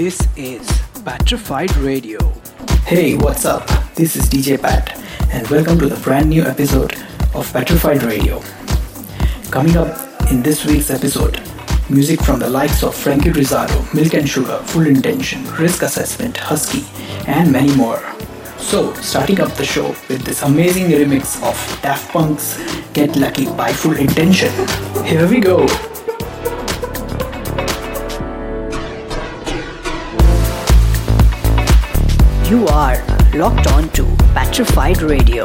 This is Patrified Radio. Hey, what's up? This is DJ Pat, and welcome to the brand new episode of Patrified Radio. Coming up in this week's episode, music from the likes of Franky Rizardo, Milk and Sugar, Full Intention, Risk Assessment, Husky, and many more. So, starting up the show with this amazing remix of Daft Punk's Get Lucky by Full Intention. Here we go. You are locked on to Patrified Radio.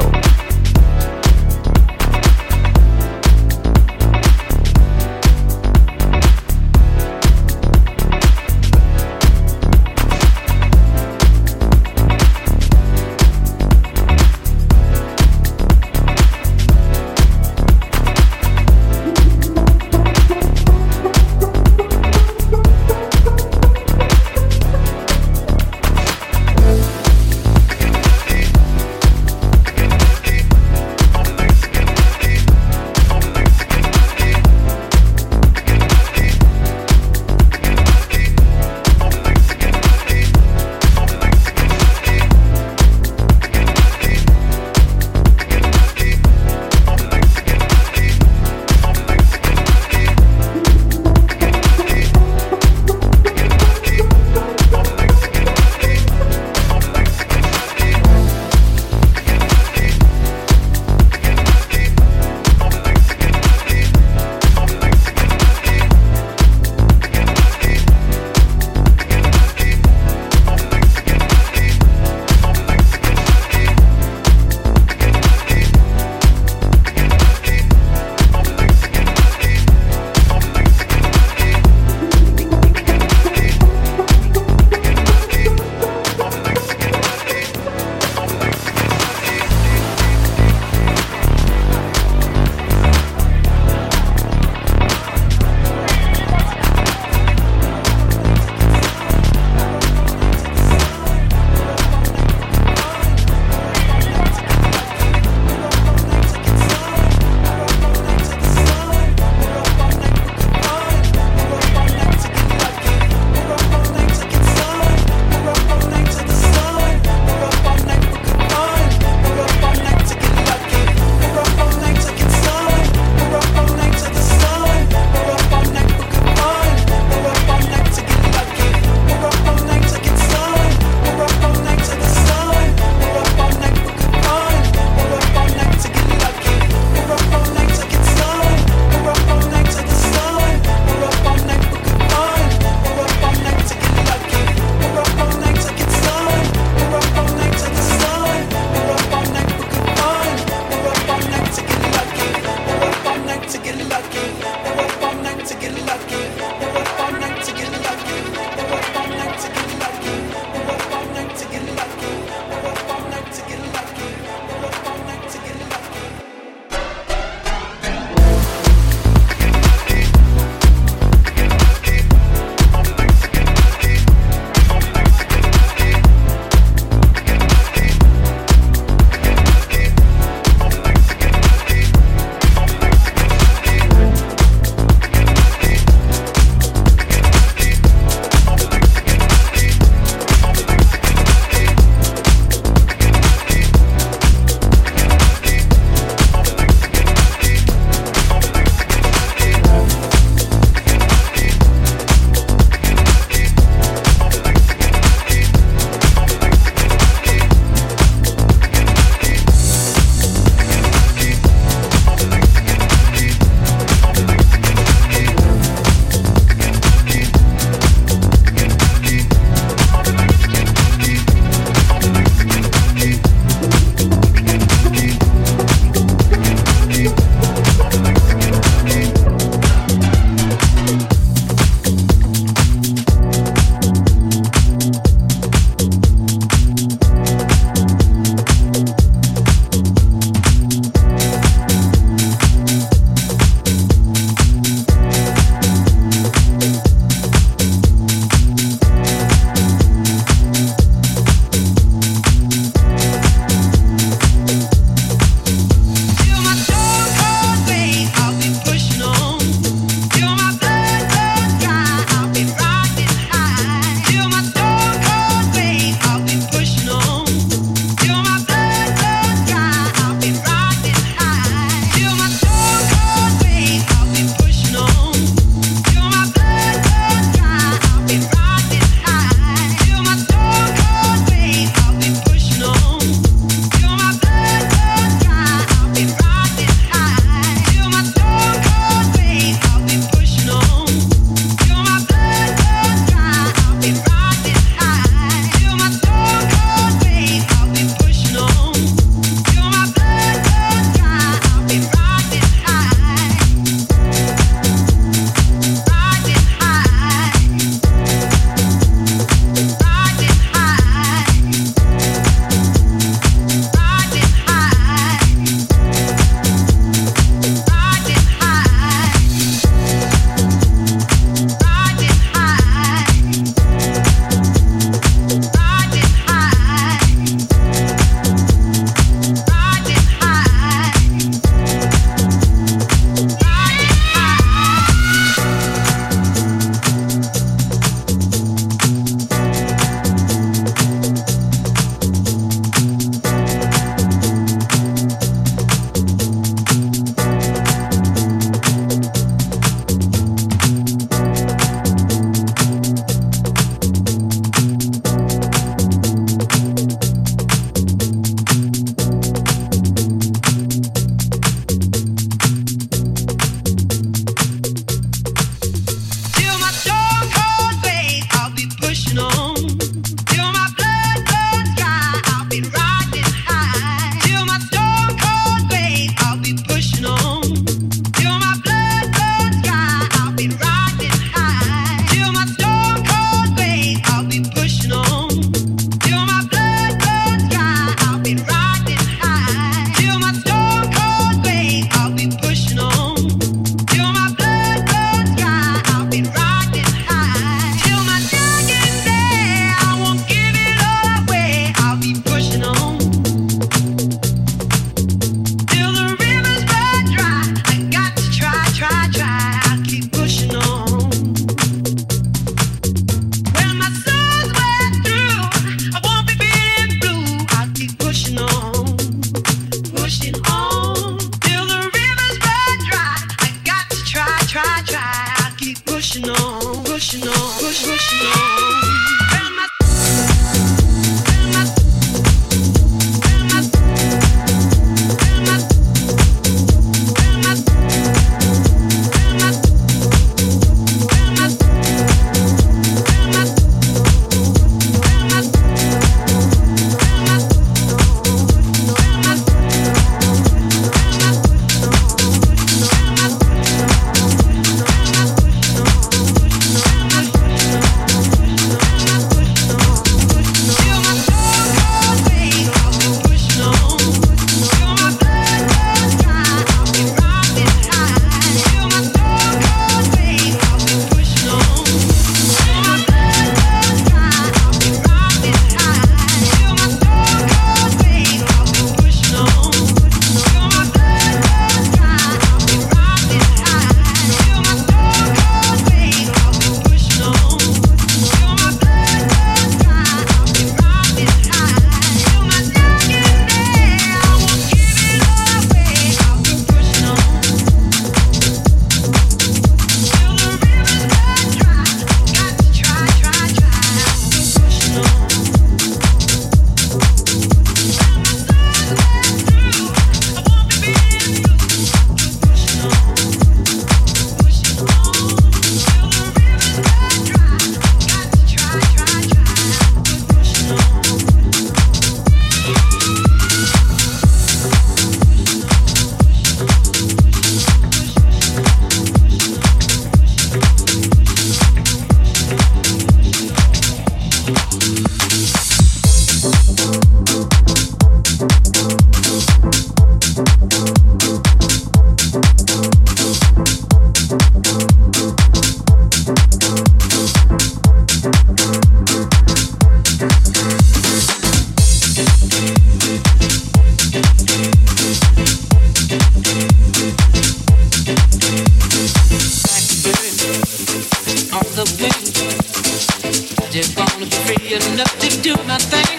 Thank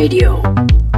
Patrified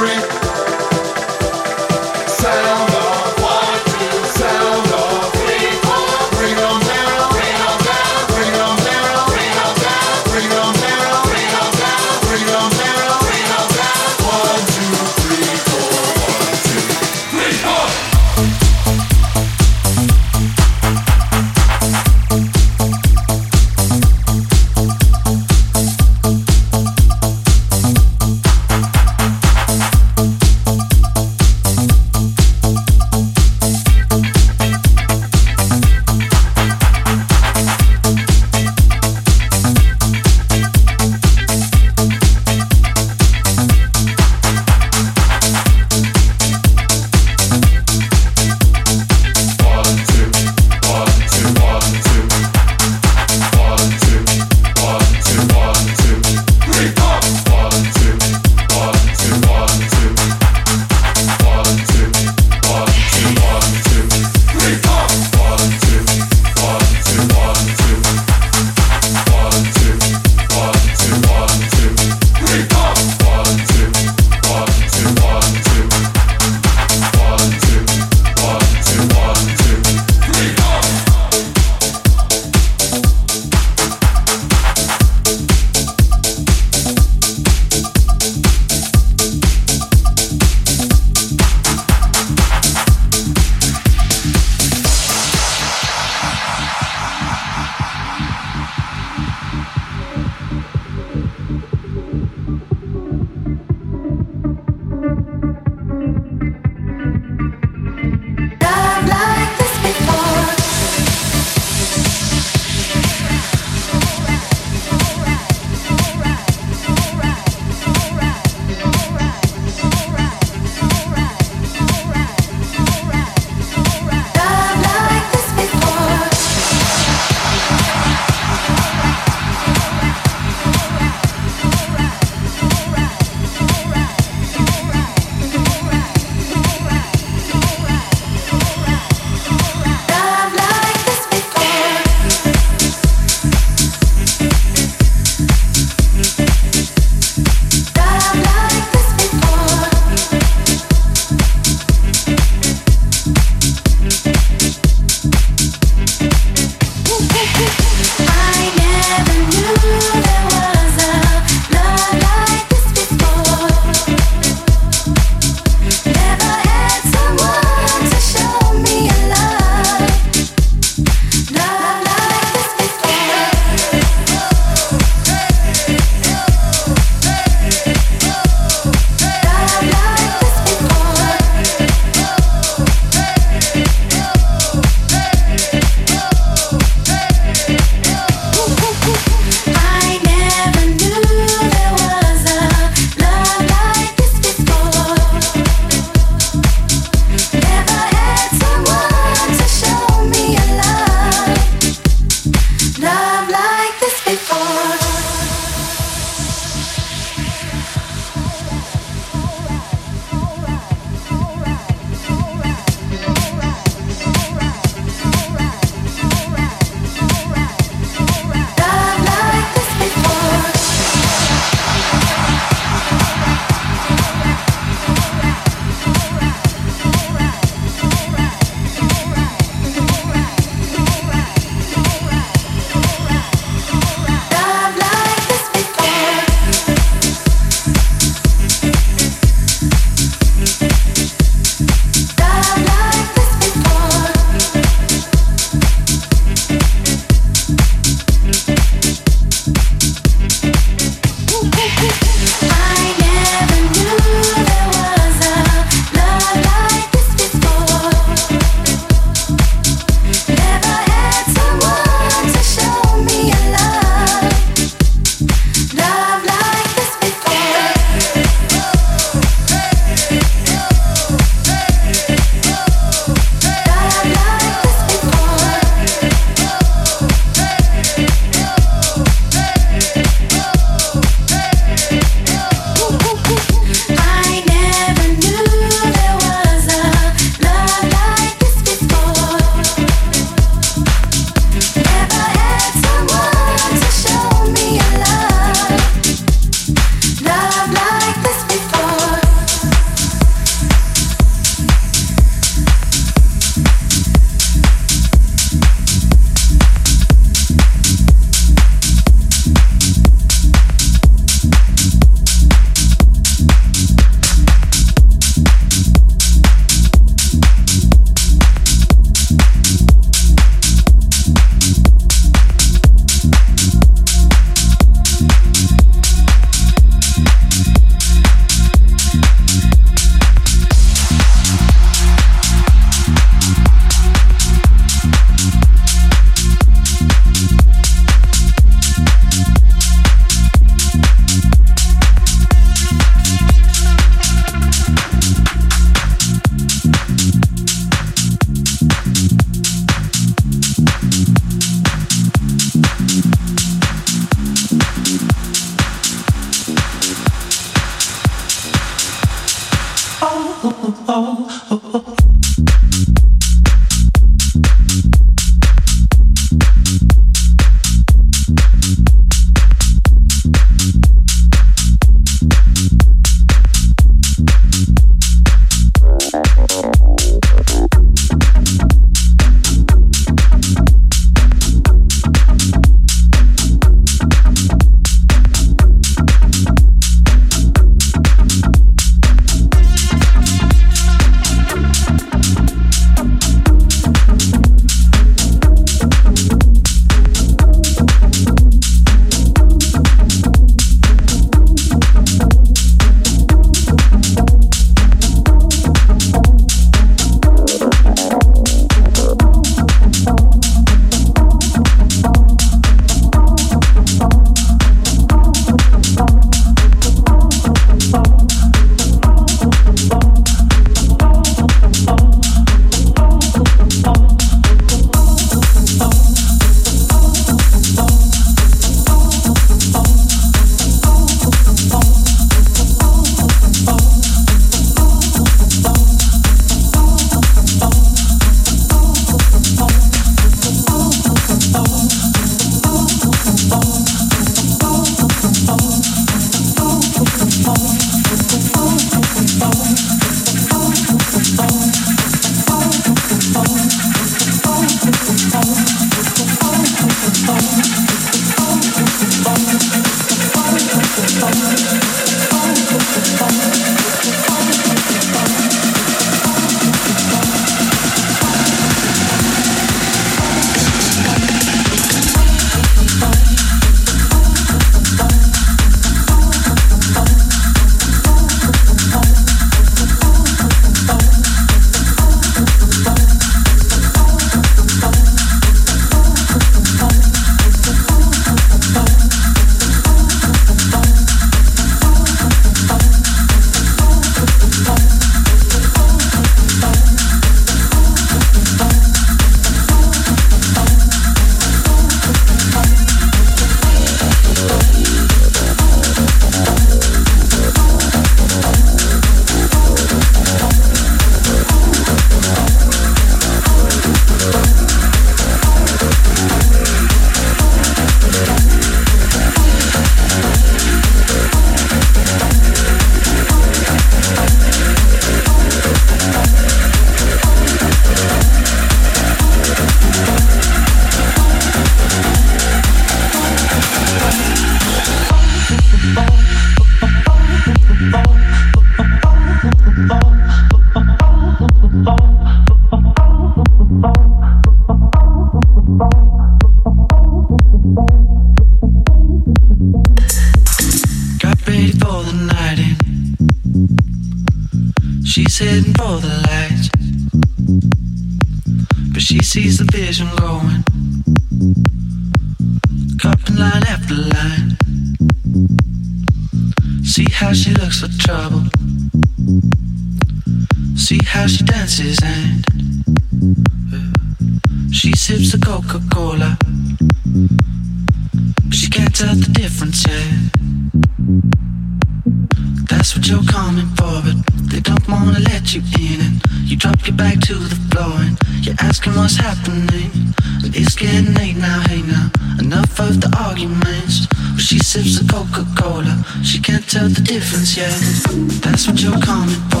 She can't tell the difference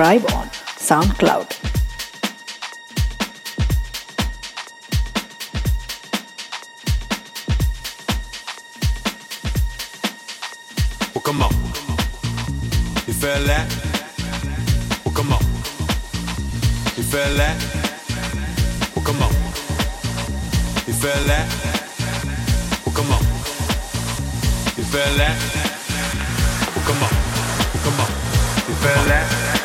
subscribe on SoundCloud. Well, come on. You feel that? Well, come on. You feel that? Well, come on. You feel that? Well, come on. You feel that? Well, come on. Well, come on. You feel that?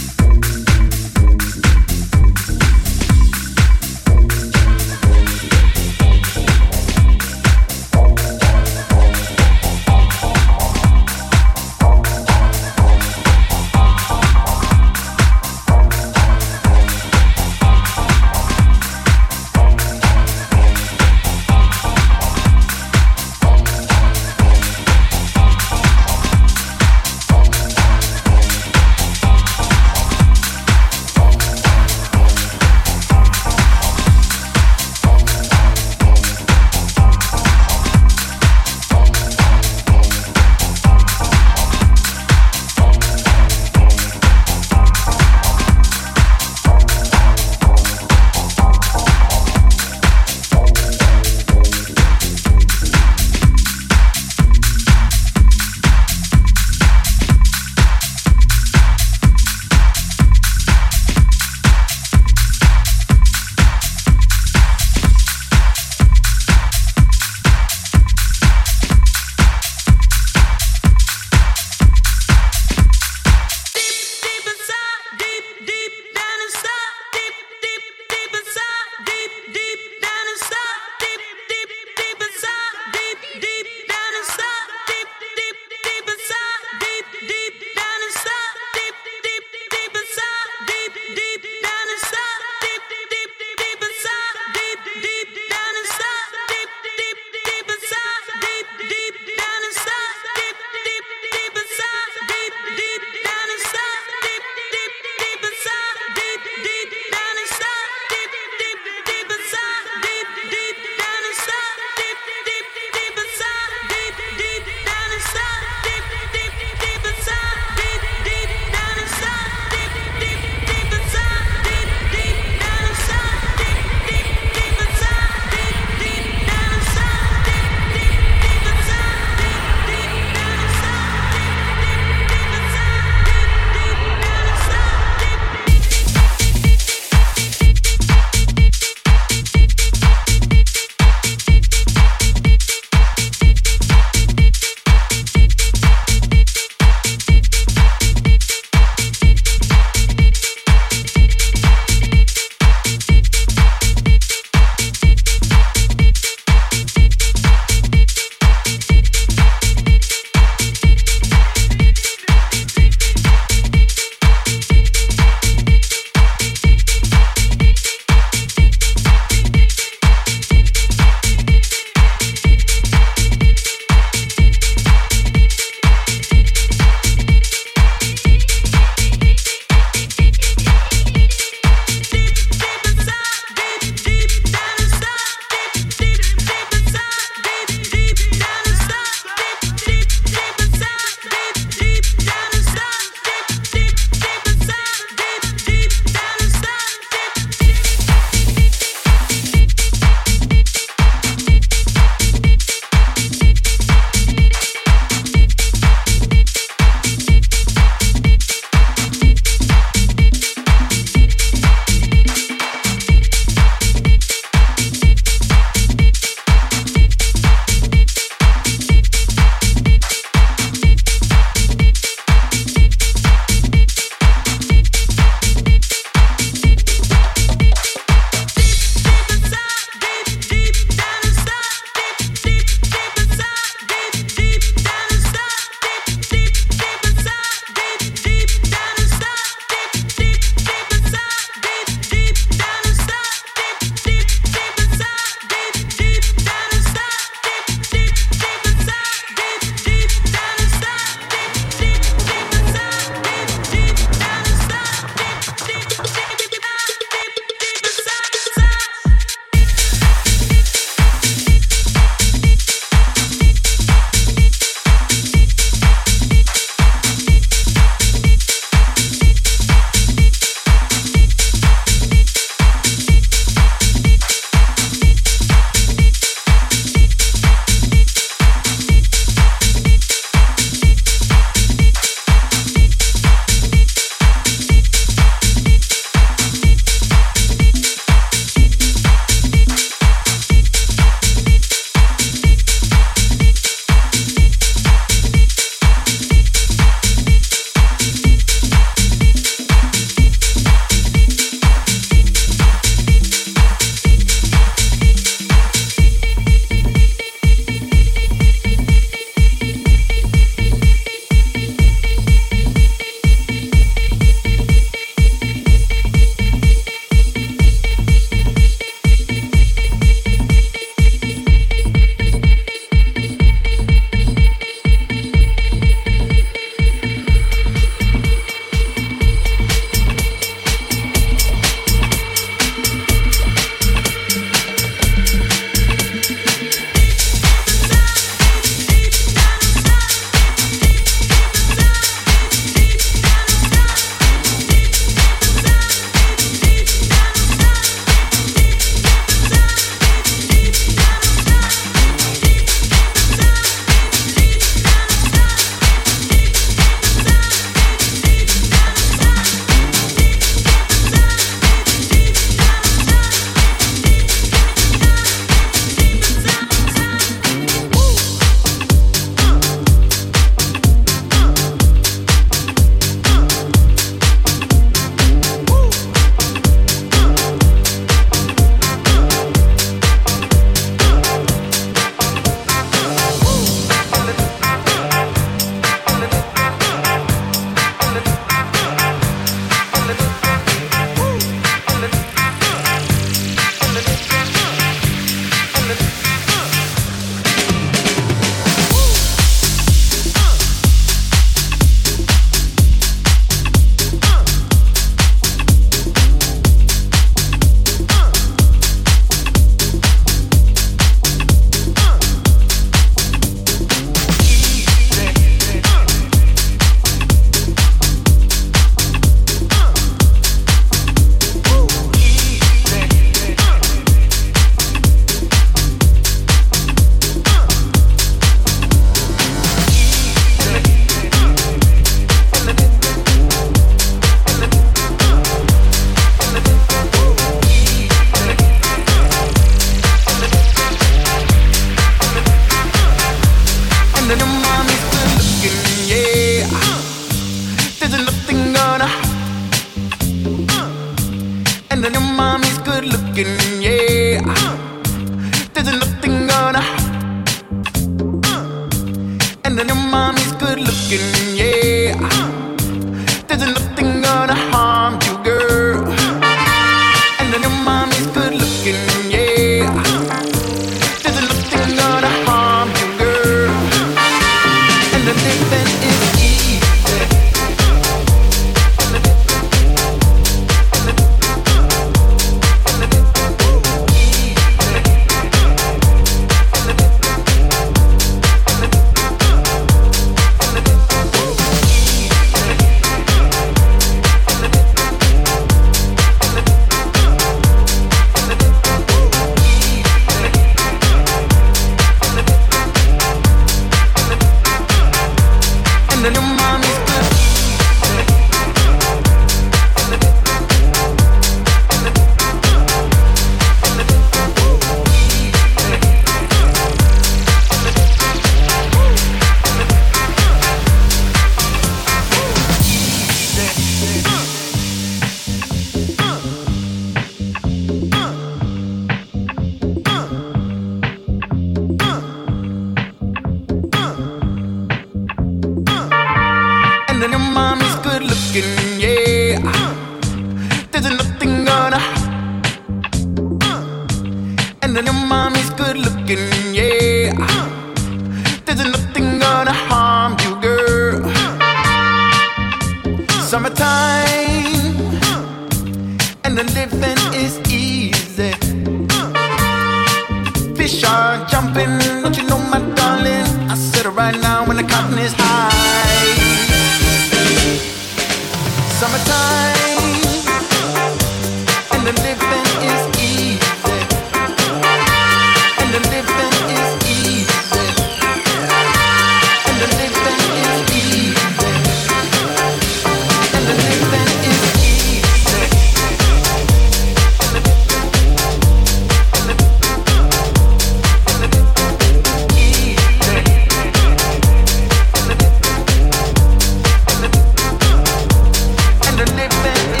the living